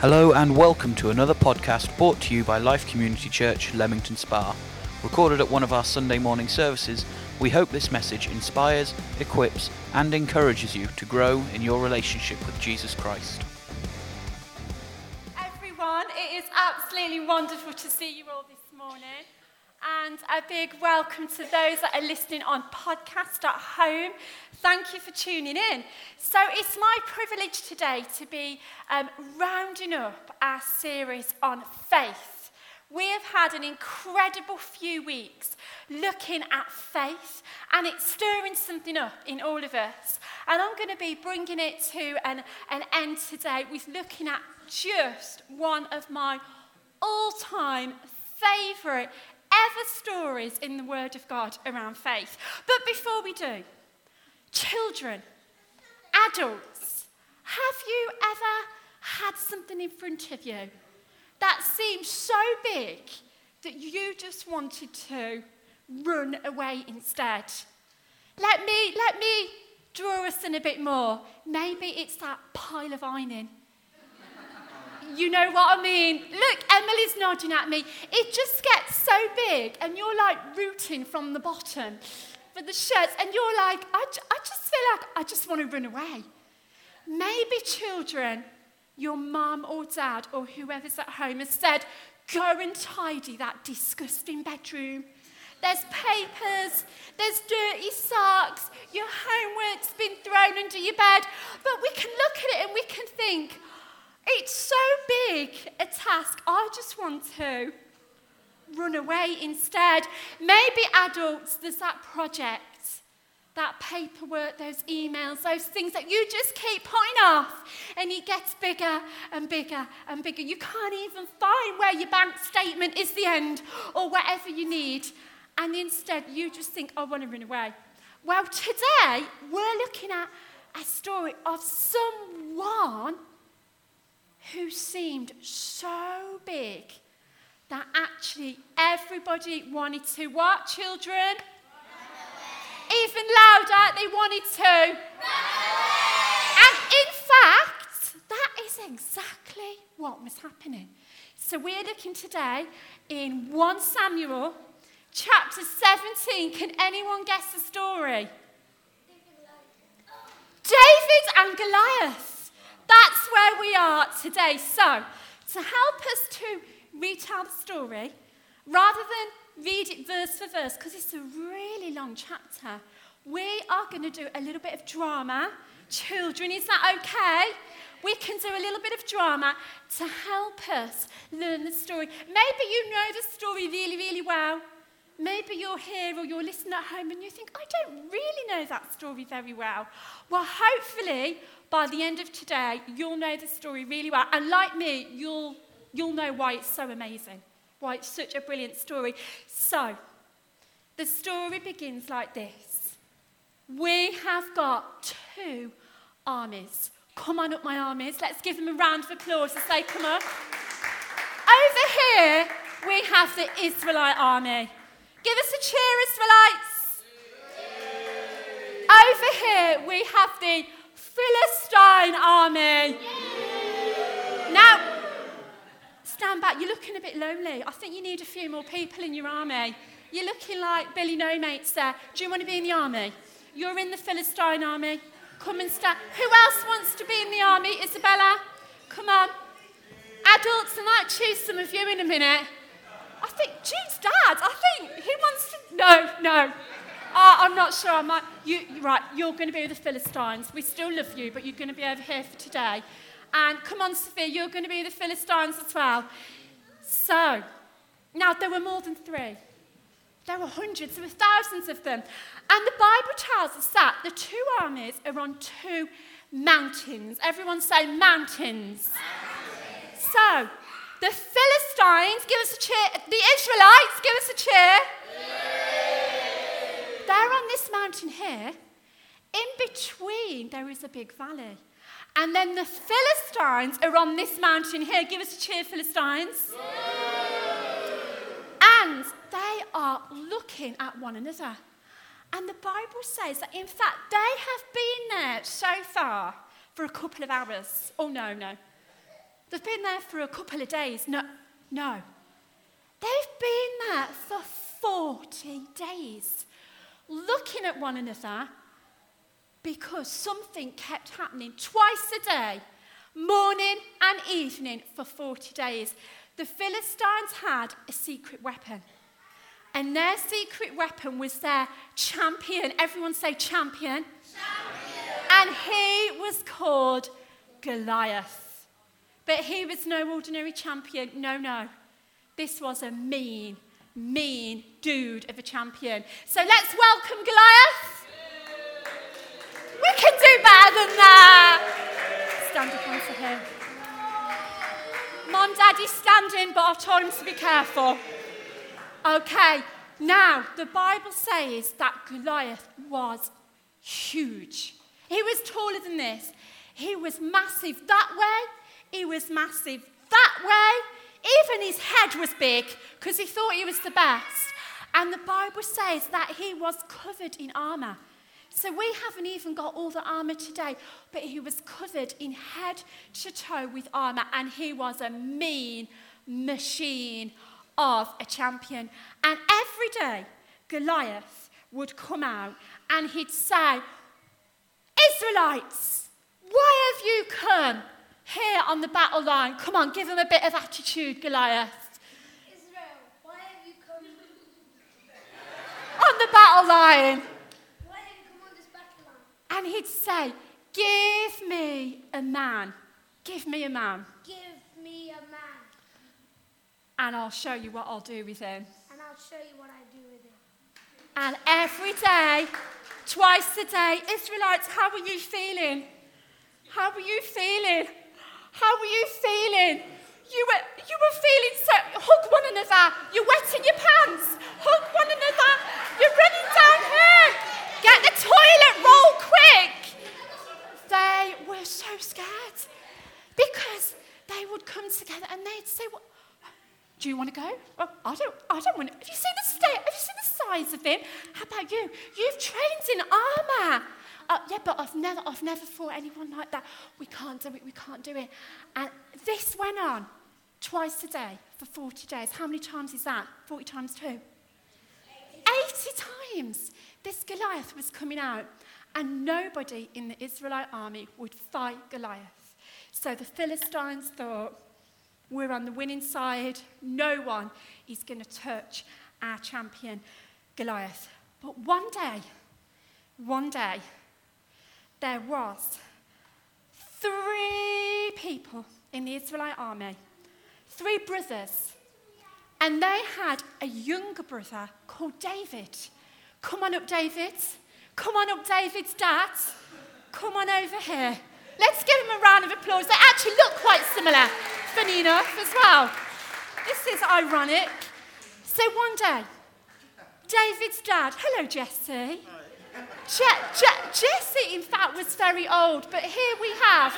Hello and welcome to another podcast brought to you by Life Community Church, Leamington Spa. Recorded at one of our Sunday morning services, we hope this message inspires, equips, and encourages you to grow in your relationship with Jesus Christ. Everyone, it is absolutely wonderful to see you all. And a big welcome to those that are listening on podcast at home. Thank you for tuning in. So, it's my privilege today to be um, rounding up our series on faith. We have had an incredible few weeks looking at faith, and it's stirring something up in all of us. And I'm going to be bringing it to an, an end today with looking at just one of my all time favourite ever stories in the Word of God around faith. But before we do, children, adults, have you ever had something in front of you that seemed so big that you just wanted to run away instead? Let me, let me draw us in a bit more. Maybe it's that pile of ironing you know what I mean? Look, Emily's nodding at me. It just gets so big, and you're like rooting from the bottom for the shirts, and you're like, I, I just feel like I just want to run away. Maybe children, your mum or dad or whoever's at home has said, go and tidy that disgusting bedroom. There's papers, there's dirty socks, your homework's been thrown under your bed. But we can look at it and we can think, it's so big a task. I just want to run away instead. Maybe adults, there's that project, that paperwork, those emails, those things that you just keep putting off, and it gets bigger and bigger and bigger. You can't even find where your bank statement is the end or whatever you need. And instead, you just think, I want to run away. Well, today, we're looking at a story of someone who seemed so big that actually everybody wanted to what, children? Even louder, they wanted to. And in fact, that is exactly what was happening. So we're looking today in 1 Samuel chapter 17. Can anyone guess the story? David and Goliath. That's where we are today. So, to help us to retell the story, rather than read it verse for verse, because it's a really long chapter, we are going to do a little bit of drama. Children, is that okay? We can do a little bit of drama to help us learn the story. Maybe you know the story really, really well. Maybe you're here or you're listening at home and you think, I don't really know that story very well. Well, hopefully, by the end of today, you'll know the story really well. And like me, you'll, you'll know why it's so amazing, why it's such a brilliant story. So, the story begins like this We have got two armies. Come on up, my armies. Let's give them a round of applause as they come up. Over here, we have the Israelite army. Give us a cheer, Israelites. Over here, we have the Philistine army. Now, stand back. You're looking a bit lonely. I think you need a few more people in your army. You're looking like Billy No Mates there. Do you want to be in the army? You're in the Philistine army. Come and stand. Who else wants to be in the army? Isabella? Come on. Adults, I might choose some of you in a minute. I think Jude's dad. I think he wants to. No, no. I'm not sure. I might. You, right, you're going to be with the Philistines. We still love you, but you're going to be over here for today. And come on, Sophia, you're going to be the Philistines as well. So, now there were more than three. There were hundreds, there were thousands of them. And the Bible tells us that the two armies are on two mountains. Everyone say mountains. mountains. So, the Philistines, give us a cheer. The Israelites, give us a cheer. They're on this mountain here. In between, there is a big valley. And then the Philistines are on this mountain here. Give us a cheer, Philistines. And they are looking at one another. And the Bible says that, in fact, they have been there so far for a couple of hours. Oh, no, no. They've been there for a couple of days. No, no. They've been there for 40 days, looking at one another because something kept happening twice a day, morning and evening, for 40 days. The Philistines had a secret weapon. And their secret weapon was their champion. Everyone say champion. champion. And he was called Goliath. But he was no ordinary champion. No, no. This was a mean, mean dude of a champion. So let's welcome Goliath. We can do better than that. Stand up onto him. Mom, Daddy's standing, but I've told him to be careful. Okay, now the Bible says that Goliath was huge. He was taller than this. He was massive that way, he was massive that way. Even his head was big because he thought he was the best. And the Bible says that he was covered in armor. So we haven't even got all the armor today, but he was covered in head to toe with armor, and he was a mean machine of a champion. And every day, Goliath would come out and he'd say, Israelites, why have you come here on the battle line? Come on, give him a bit of attitude, Goliath. Israel, why have you come? On the battle line. Why have you come on this battle line? And he'd say, Give me a man. Give me a man. Give me a man, And I'll show you what I'll do with him. and I'll show you what I do with him. And every day, twice a day, Israelites, how are you feeling? How are you feeling? How are you feeling? You were, you were feeling so. Hug one another. You're wetting your pants. Hug one another. You're running down here. Get the toilet roll quick. They were so scared because they would come together and they'd say, well, do you want to go? Well, I don't. I don't want. To. Have you seen the state? Have you seen the size of him? How about you? You've trained in armor. Uh, yeah, but I've never, I've never fought anyone like that. We can't do it. We can't do it. And this went on twice a day for 40 days. How many times is that? 40 times two. 80 times this Goliath was coming out, and nobody in the Israelite army would fight Goliath. So the Philistines thought, we're on the winning side. No one is going to touch our champion, Goliath. But one day, one day, there was three people in the Israelite army, three brothers, and they had a younger brother called David. Come on up, David. Come on up, David's dad. Come on over here. Let's give him a round of applause. They actually look quite similar, funny enough, as well. This is ironic. So one day, David's dad, hello, Jesse. Je- Je- Jesse, in fact, was very old, but here we have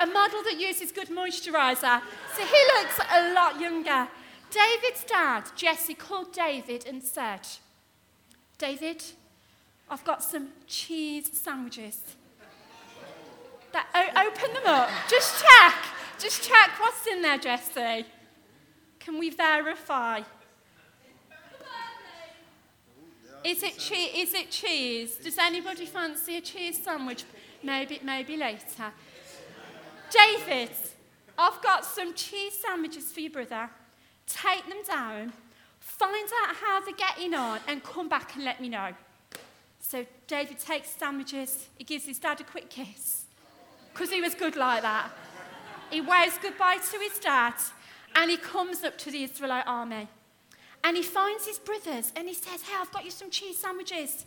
a model that uses good moisturiser. So he looks a lot younger. David's dad, Jesse, called David and said, David, I've got some cheese sandwiches. That, o- open them up. Just check. Just check what's in there, Jesse. Can we verify? Is it, che- is it cheese? Does anybody fancy a cheese sandwich? Maybe, maybe later. David, I've got some cheese sandwiches for your brother. Take them down, find out how they're getting on, and come back and let me know. So David takes sandwiches, he gives his dad a quick kiss, because he was good like that. He waves goodbye to his dad, and he comes up to the Israelite army. And he finds his brothers and he says, Hey, I've got you some cheese sandwiches.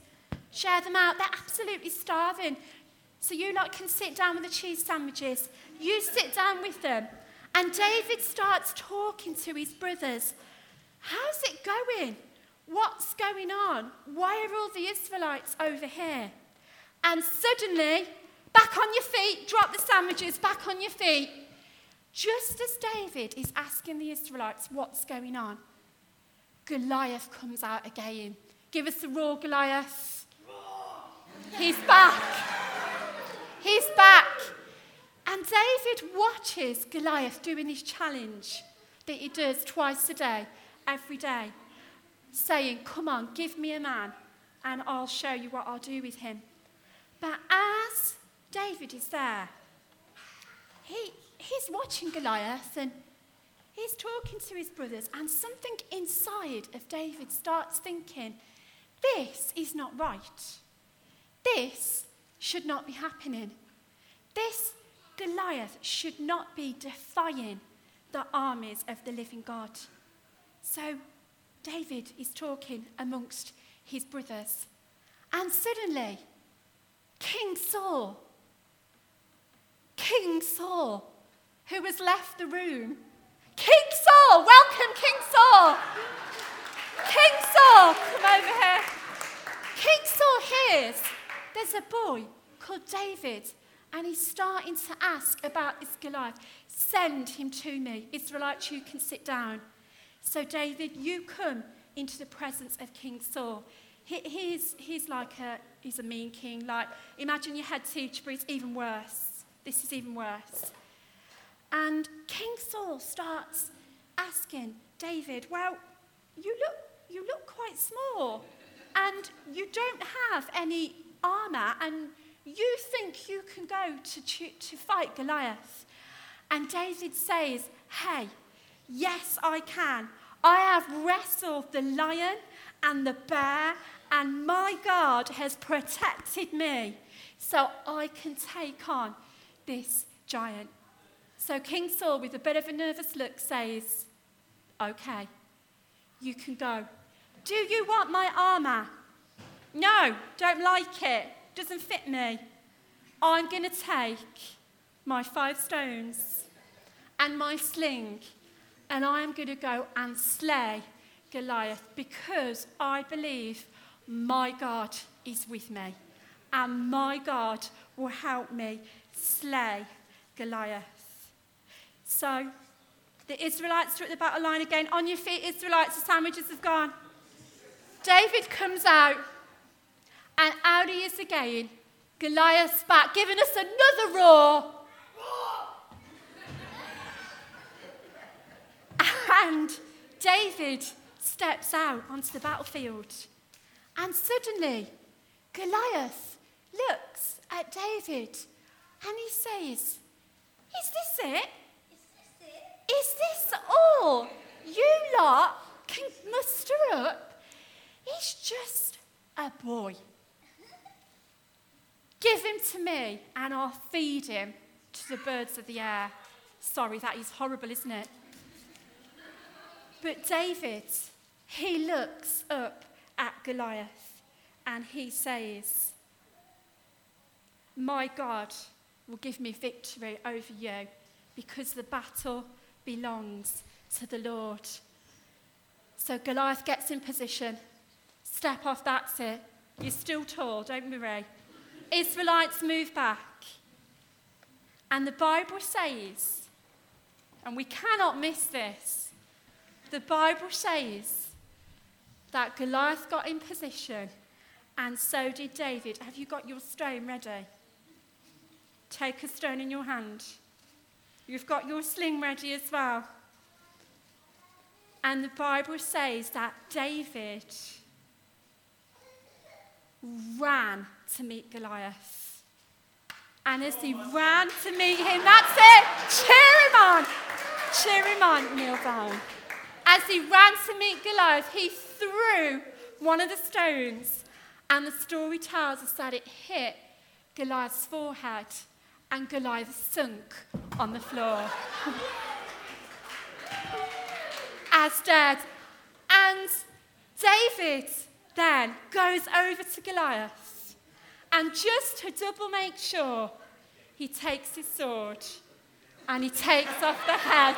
Share them out. They're absolutely starving. So you lot can sit down with the cheese sandwiches. You sit down with them. And David starts talking to his brothers. How's it going? What's going on? Why are all the Israelites over here? And suddenly, back on your feet, drop the sandwiches, back on your feet. Just as David is asking the Israelites what's going on, Goliath comes out again. Give us the roar, Goliath. He's back. He's back. And David, watches Goliath doing his challenge that he does twice a day, every day, saying, Come on, give me a man, and I'll show you what I'll do with him. But as David is there, he, he's watching Goliath and he's talking to his brothers, and something inside of David starts thinking, This is not right. This should not be happening. This Goliath should not be defying the armies of the living God. So David is talking amongst his brothers. And suddenly, King Saul, King Saul, who has left the room, King Saul, welcome, King Saul. King Saul, come over here. King Saul hears there's a boy called David and he's starting to ask about this Goliath. Send him to me. Israelites, you can sit down. So, David, you come into the presence of King Saul. He, he's, he's like a, he's a mean king. Like, imagine your head teacher, but it's even worse. This is even worse. And King Saul starts asking David, well, you look, you look quite small, and you don't have any armor, and you think you can go to, to fight Goliath? And David says, Hey, yes, I can. I have wrestled the lion and the bear, and my God has protected me, so I can take on this giant. So King Saul, with a bit of a nervous look, says, Okay, you can go. Do you want my armor? No, don't like it doesn't fit me. I'm going to take my five stones and my sling and I am going to go and slay Goliath because I believe my God is with me and my God will help me slay Goliath. So the Israelites are at the battle line again. On your feet, Israelites, the sandwiches have gone. David comes out and out he is again. Goliath's back, giving us another roar. and David steps out onto the battlefield. And suddenly, Goliath looks at David and he says, Is this it? Is this all you lot can muster up? He's just a boy. Give him to me, and I'll feed him to the birds of the air. Sorry, that is horrible, isn't it? But David, he looks up at Goliath and he says, My God will give me victory over you because the battle belongs to the Lord. So Goliath gets in position. Step off, that's it. You're still tall, don't worry. Israelites move back. And the Bible says, and we cannot miss this, the Bible says that Goliath got in position and so did David. Have you got your stone ready? Take a stone in your hand. You've got your sling ready as well. And the Bible says that David ran to meet Goliath. And as he ran to meet him, that's it, cheer him on, cheer him on, kneel down. As he ran to meet Goliath, he threw one of the stones, and the story tells us that it hit Goliath's forehead, and Goliath sunk on the floor. As dead. And David then goes over to Goliath and just to double make sure, he takes his sword and he takes off the head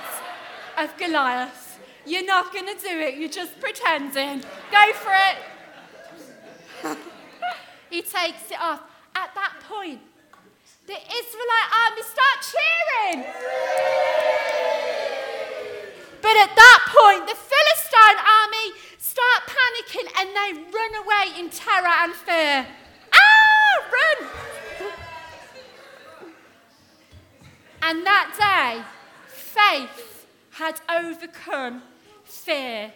of Goliath. You're not going to do it, you're just pretending. Go for it. he takes it off. At that point, the Israelite army start cheering. But at that point, the Philistine army start panicking and they run away in terror and fear. Ah, run! And that day, faith had overcome fear.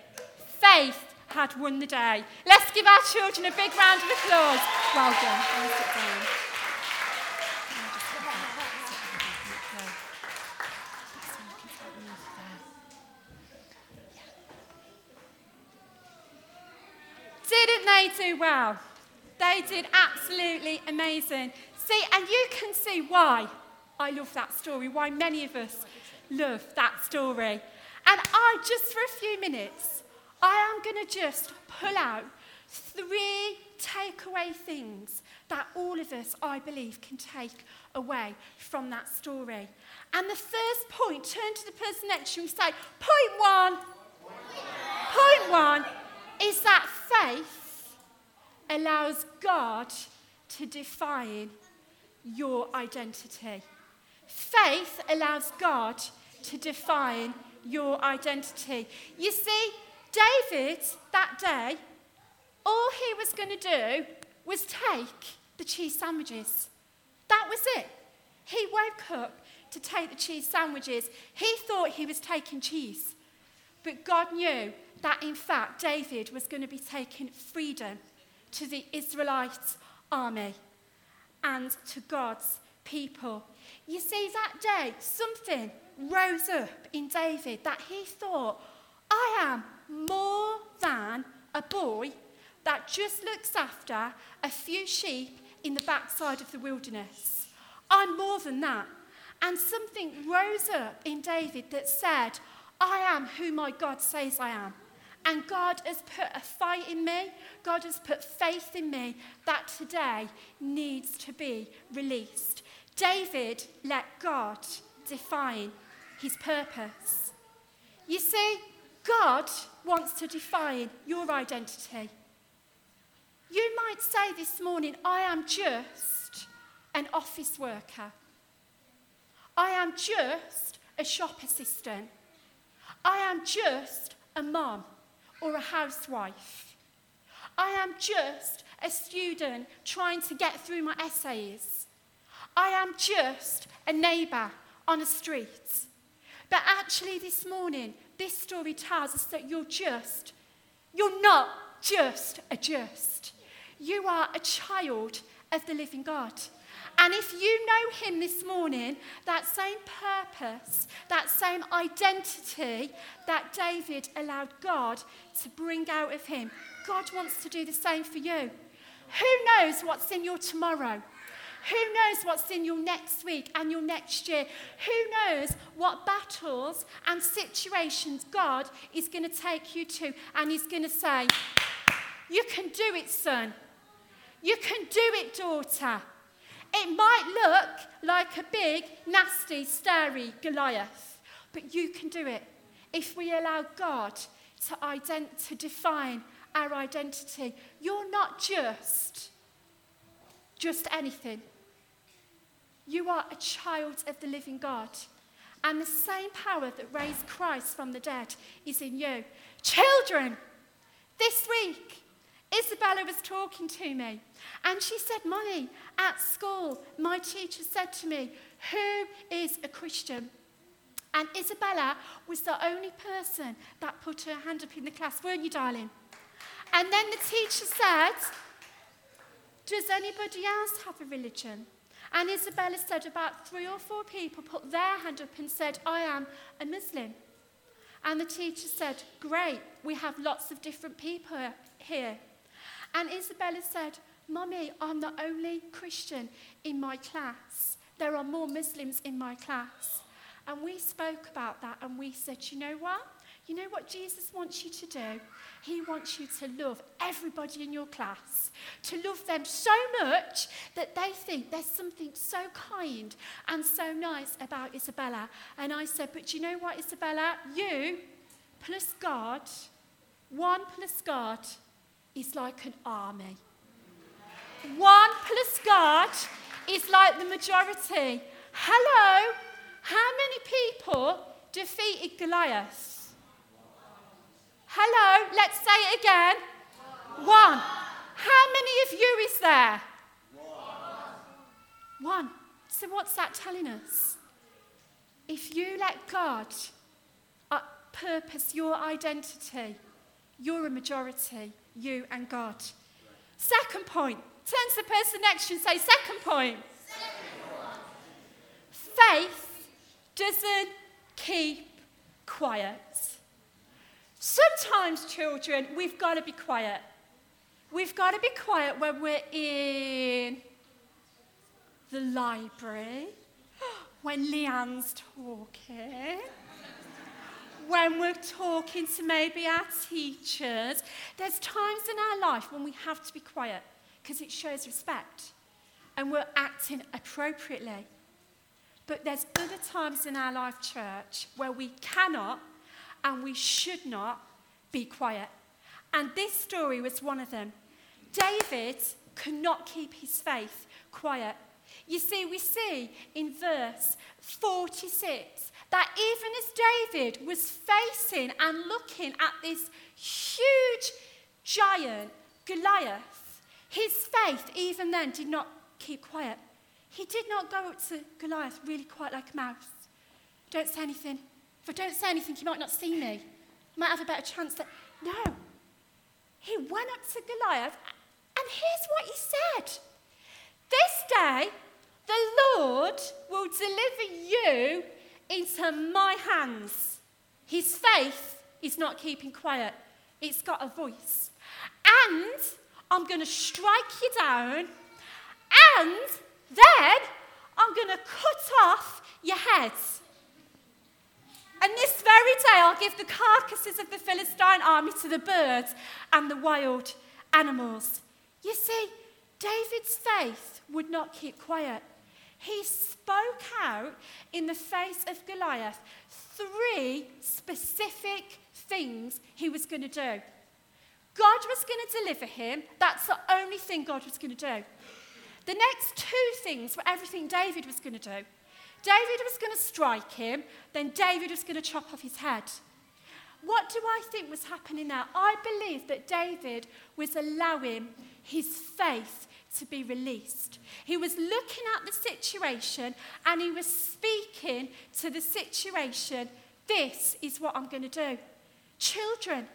Faith had won the day. Let's give our children a big round of applause. Well done. I'll sit down. Didn't they do well? They did absolutely amazing. See, and you can see why I love that story, why many of us love that story. And I, just for a few minutes, I am going to just pull out three takeaway things that all of us, I believe, can take away from that story. And the first point, turn to the person next to you and say, point one, point one is that faith allows God to define your identity. Faith allows God to define your identity. You see, David, that day, all he was going to do was take the cheese sandwiches. That was it. He woke up to take the cheese sandwiches. He thought he was taking cheese. But God knew that, in fact, David was going to be taking freedom to the Israelites' army and to God's people. You see, that day, something rose up in David that he thought, I am more than a boy that just looks after a few sheep in the backside of the wilderness. I'm more than that. And something rose up in David that said, I am who my God says I am. And God has put a fight in me, God has put faith in me that today needs to be released. David let God define his purpose. You see, God wants to define your identity. You might say this morning, I am just an office worker. I am just a shop assistant. I am just a mom or a housewife. I am just a student trying to get through my essays. I am just a neighbour on a street. But actually, this morning, this story tells us that you're just, you're not just a just. You are a child of the living God. And if you know Him this morning, that same purpose, that same identity that David allowed God to bring out of him, God wants to do the same for you. Who knows what's in your tomorrow? Who knows what's in your next week and your next year? Who knows what battles and situations God is going to take you to and He's going to say, You can do it, son. You can do it, daughter. It might look like a big, nasty, scary Goliath, but you can do it if we allow God to, ident- to define our identity. You're not just just anything. You are a child of the living God. And the same power that raised Christ from the dead is in you. Children, this week, Isabella was talking to me, and she said, Mummy, at school, my teacher said to me, Who is a Christian? And Isabella was the only person that put her hand up in the class, weren't you, darling? And then the teacher said, Does anybody else have a religion? And Isabella said about three or four people put their hand up and said, I am a Muslim. And the teacher said, Great, we have lots of different people here. And Isabella said, Mummy, I'm the only Christian in my class. There are more Muslims in my class. And we spoke about that and we said, you know what? You know what Jesus wants you to do? He wants you to love everybody in your class, to love them so much that they think there's something so kind and so nice about Isabella. And I said, But you know what, Isabella? You plus God, one plus God, is like an army. One plus God is like the majority. Hello, how many people defeated Goliath? Hello, let's say it again. One. How many of you is there? One. So, what's that telling us? if you let God purpose your identity, you're a majority, you and God. Second point. Turn to the person next to you and say, second point. Faith doesn't keep quiet. Sometimes, children, we've got to be quiet. We've got to be quiet when we're in the library, when Leanne's talking, when we're talking to maybe our teachers. There's times in our life when we have to be quiet because it shows respect and we're acting appropriately. But there's other times in our life, church, where we cannot and we should not be quiet. And this story was one of them. David could not keep his faith quiet. You see, we see in verse 46 that even as David was facing and looking at this huge giant, Goliath, his faith even then did not keep quiet. He did not go up to Goliath really quite like a mouse. Don't say anything. If I don't say anything, you might not see me. You might have a better chance that. No. He went up to Goliath, and here's what he said This day, the Lord will deliver you into my hands. His faith is not keeping quiet, it's got a voice. And I'm going to strike you down, and then I'm going to cut off your heads. And this very day I'll give the carcasses of the Philistine army to the birds and the wild animals. You see, David's faith would not keep quiet. He spoke out in the face of Goliath three specific things he was going to do. God was going to deliver him. That's the only thing God was going to do. The next two things were everything David was going to do. David was going to strike him, then David was going to chop off his head. What do I think was happening now? I believe that David was allowing his faith to be released. He was looking at the situation and he was speaking to the situation. This is what I'm going to do. Children,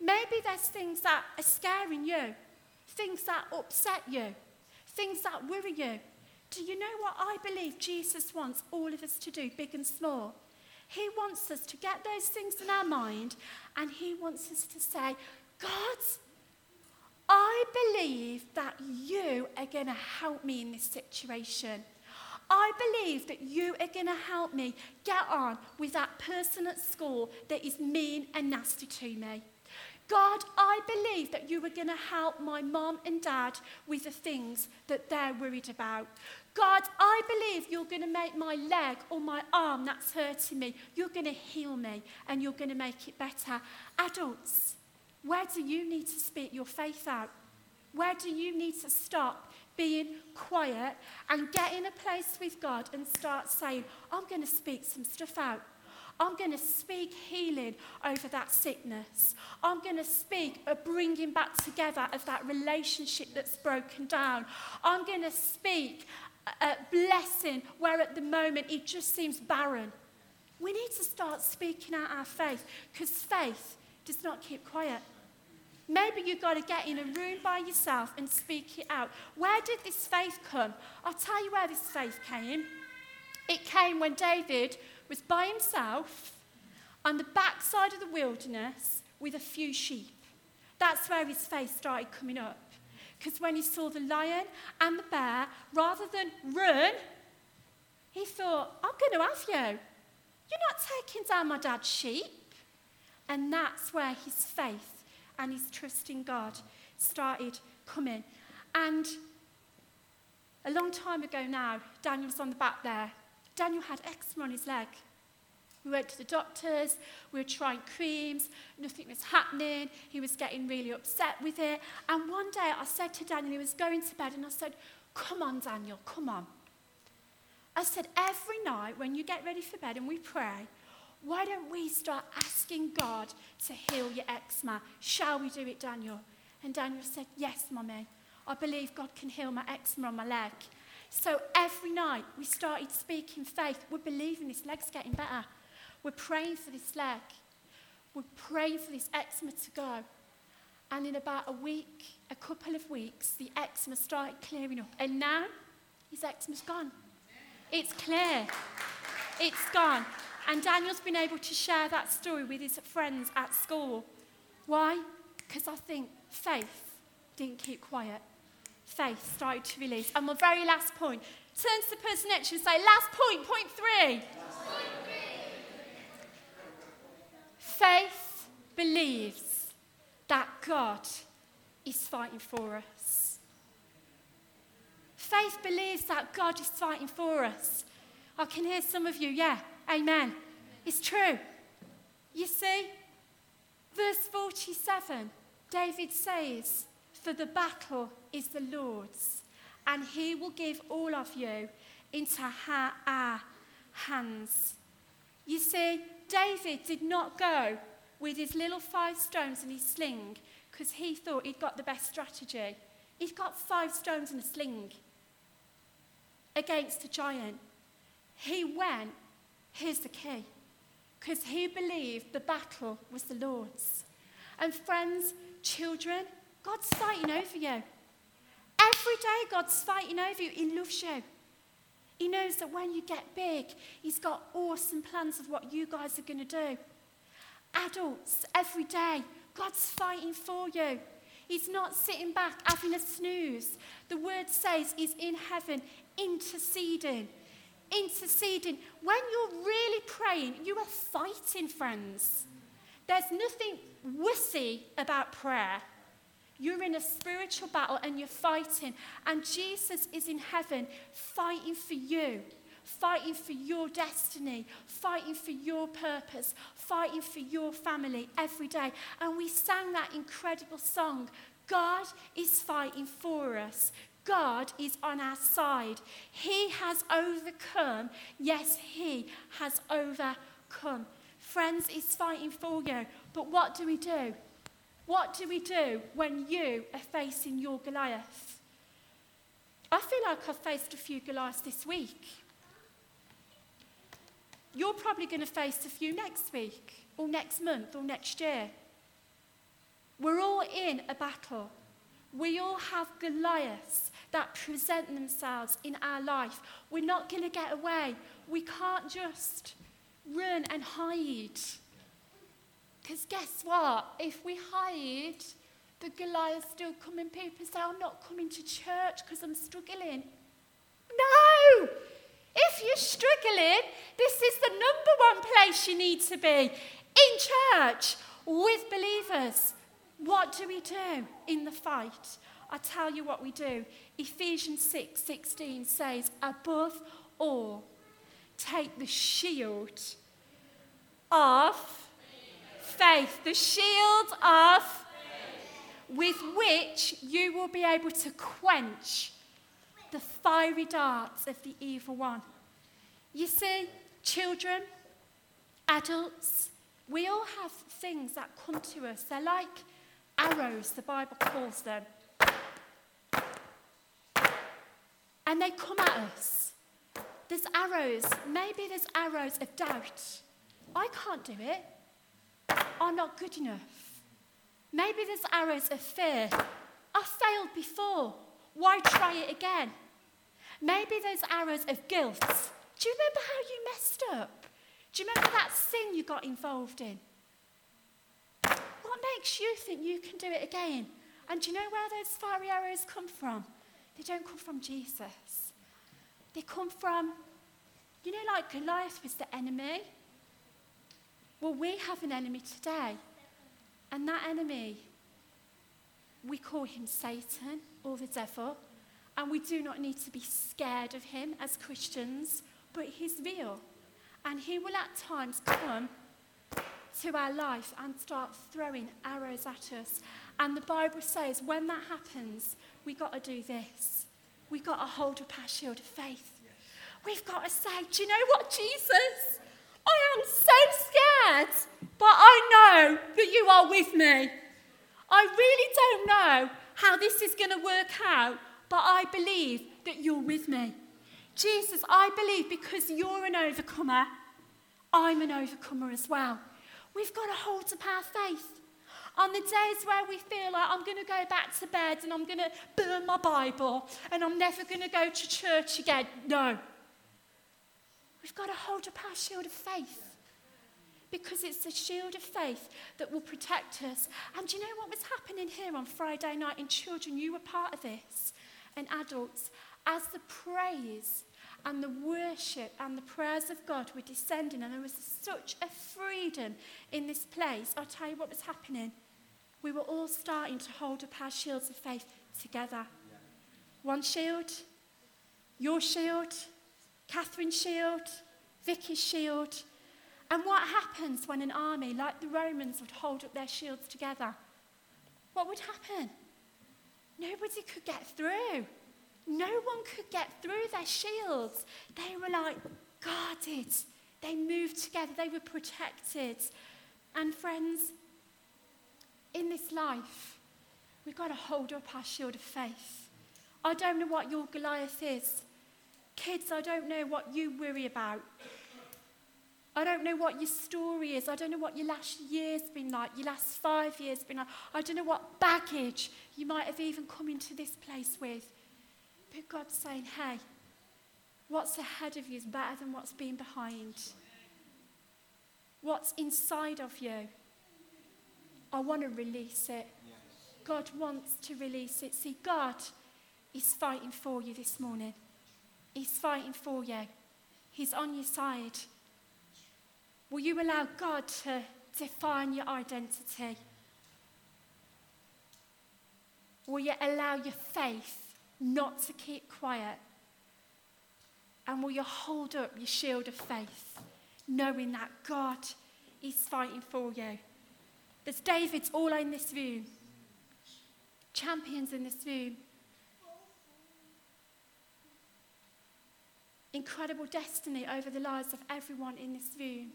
maybe there's things that are scaring you, things that upset you, things that worry you. Do you know what I believe Jesus wants all of us to do, big and small? He wants us to get those things in our mind and he wants us to say, God, I believe that you are going to help me in this situation. I believe that you are going to help me get on with that person at school that is mean and nasty to me. God, I believe that you are going to help my mom and dad with the things that they're worried about. God, I believe you're going to make my leg or my arm that's hurting me, you're going to heal me and you're going to make it better. Adults, where do you need to speak your faith out? Where do you need to stop being quiet and get in a place with God and start saying, I'm going to speak some stuff out? I'm going to speak healing over that sickness. I'm going to speak a bringing back together of that relationship that's broken down. I'm going to speak a blessing where at the moment it just seems barren. We need to start speaking out our faith because faith does not keep quiet. Maybe you've got to get in a room by yourself and speak it out. Where did this faith come? I'll tell you where this faith came. It came when David was by himself on the backside of the wilderness with a few sheep. That's where his faith started coming up. Because when he saw the lion and the bear, rather than run, he thought, I'm going to have you. You're not taking down my dad's sheep. And that's where his faith and his trust in God started coming. And a long time ago now, Daniel was on the back there. Daniel had eczema on his leg. We went to the doctors, we were trying creams, nothing was happening. He was getting really upset with it. And one day I said to Daniel, he was going to bed, and I said, Come on, Daniel, come on. I said, Every night when you get ready for bed and we pray, why don't we start asking God to heal your eczema? Shall we do it, Daniel? And Daniel said, Yes, Mummy. I believe God can heal my eczema on my leg. So every night we started speaking faith. We're believing this leg's getting better. We're praying for this leg. We're praying for this eczema to go. And in about a week, a couple of weeks, the eczema started clearing up. And now his eczema's gone. It's clear. It's gone. And Daniel's been able to share that story with his friends at school. Why? Because I think faith didn't keep quiet. Faith started to release. And my very last point turn to the person next to you and say, Last point, point three. Faith believes that God is fighting for us. Faith believes that God is fighting for us. I can hear some of you, yeah, amen. It's true. You see, verse 47, David says, For the battle is the Lord's, and he will give all of you into our hands. You see, David did not go with his little five stones and his sling because he thought he'd got the best strategy. He's got five stones and a sling against a giant. He went, here's the key, because he believed the battle was the Lord's. And friends, children, God's fighting over you. Every day, God's fighting over you. He loves you. He knows that when you get big, He's got awesome plans of what you guys are going to do. Adults, every day, God's fighting for you. He's not sitting back having a snooze. The word says He's in heaven interceding. Interceding. When you're really praying, you are fighting, friends. There's nothing wussy about prayer. You're in a spiritual battle and you're fighting. And Jesus is in heaven fighting for you, fighting for your destiny, fighting for your purpose, fighting for your family every day. And we sang that incredible song God is fighting for us. God is on our side. He has overcome. Yes, He has overcome. Friends, He's fighting for you. But what do we do? What do we do when you are facing your Goliath? I feel like I've faced a few Goliaths this week. You're probably going to face a few next week, or next month, or next year. We're all in a battle. We all have Goliaths that present themselves in our life. We're not going to get away. We can't just run and hide. Because guess what? If we hide, the Goliath still coming. People say, I'm not coming to church because I'm struggling. No! If you're struggling, this is the number one place you need to be in church with believers. What do we do in the fight? I tell you what we do. Ephesians 6 16 says, Above all, take the shield of faith, the shield of with which you will be able to quench the fiery darts of the evil one. You see, children, adults, we all have things that come to us. They're like arrows, the Bible calls them. And they come at us. There's arrows. Maybe there's arrows of doubt. I can't do it I'm not good enough. Maybe there's arrows of fear. I failed before. Why try it again? Maybe there's arrows of guilt. Do you remember how you messed up? Do you remember that sin you got involved in? What makes you think you can do it again? And do you know where those fiery arrows come from? They don't come from Jesus. They come from, you know, like Goliath was the enemy. Well, we have an enemy today, and that enemy, we call him Satan or the devil, and we do not need to be scared of him as Christians, but he's real, and he will at times come to our life and start throwing arrows at us. And the Bible says when that happens, we got to do this. We've got to hold up our shield of faith. We've got to say, do you know what, Jesus? I am so scared, but I know that you are with me. I really don't know how this is going to work out, but I believe that you're with me. Jesus, I believe because you're an overcomer, I'm an overcomer as well. We've got to hold up our faith. On the days where we feel like I'm going to go back to bed and I'm going to burn my Bible and I'm never going to go to church again. No. We've got to hold up our shield of faith because it's the shield of faith that will protect us. And do you know what was happening here on Friday night in children? You were part of this, and adults. As the praise and the worship and the prayers of God were descending, and there was such a freedom in this place. I'll tell you what was happening. We were all starting to hold up our shields of faith together. One shield, your shield, Catherine's shield, Vicky's shield. And what happens when an army like the Romans would hold up their shields together? What would happen? Nobody could get through. No one could get through their shields. They were like guarded. They moved together. They were protected. And friends, in this life, we've got to hold up our shield of faith. I don't know what your Goliath is. Kids, I don't know what you worry about. I don't know what your story is. I don't know what your last year's been like, your last five years been like. I don't know what baggage you might have even come into this place with. But God's saying, hey, what's ahead of you is better than what's been behind. What's inside of you, I want to release it. God wants to release it. See, God is fighting for you this morning. He's fighting for you. He's on your side. Will you allow God to define your identity? Will you allow your faith not to keep quiet? And will you hold up your shield of faith, knowing that God is fighting for you? There's David's all in this room, champions in this room. Incredible destiny over the lives of everyone in this room.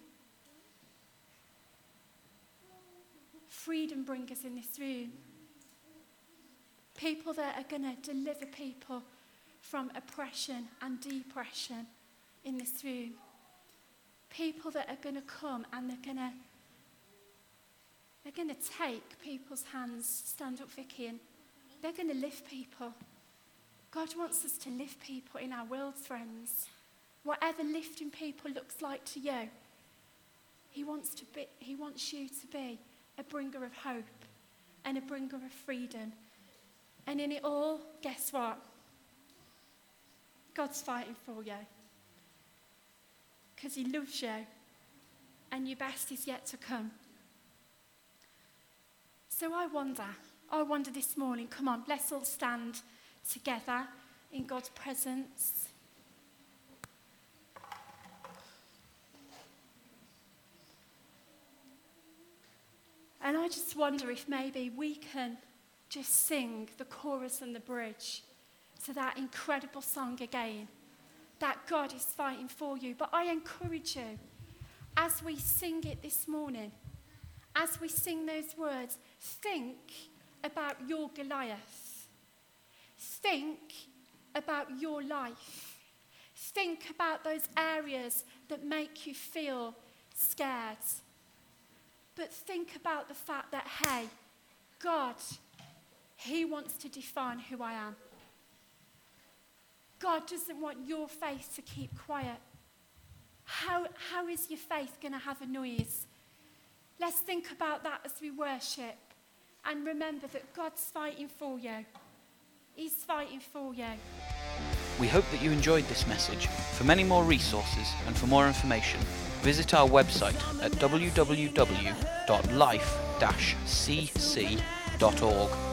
freedom bringers in this room. People that are going to deliver people from oppression and depression in this room. People that are going to come and they're going to they're going to take people's hands, stand up, Vicky, and they're going to lift people. God wants us to lift people in our world, friends. Whatever lifting people looks like to you, He wants, to be, he wants you to be a bringer of hope and a bringer of freedom. And in it all, guess what? God's fighting for you. Because He loves you. And your best is yet to come. So I wonder, I wonder this morning, come on, let's all stand together in God's presence. And I just wonder if maybe we can just sing the chorus and the bridge to that incredible song again that God is fighting for you. But I encourage you, as we sing it this morning, as we sing those words, think about your Goliath. Think about your life. Think about those areas that make you feel scared but think about the fact that, hey, God, He wants to define who I am. God doesn't want your faith to keep quiet. How, how is your faith going to have a noise? Let's think about that as we worship and remember that God's fighting for you. He's fighting for you. We hope that you enjoyed this message. For many more resources and for more information, visit our website at www.life-cc.org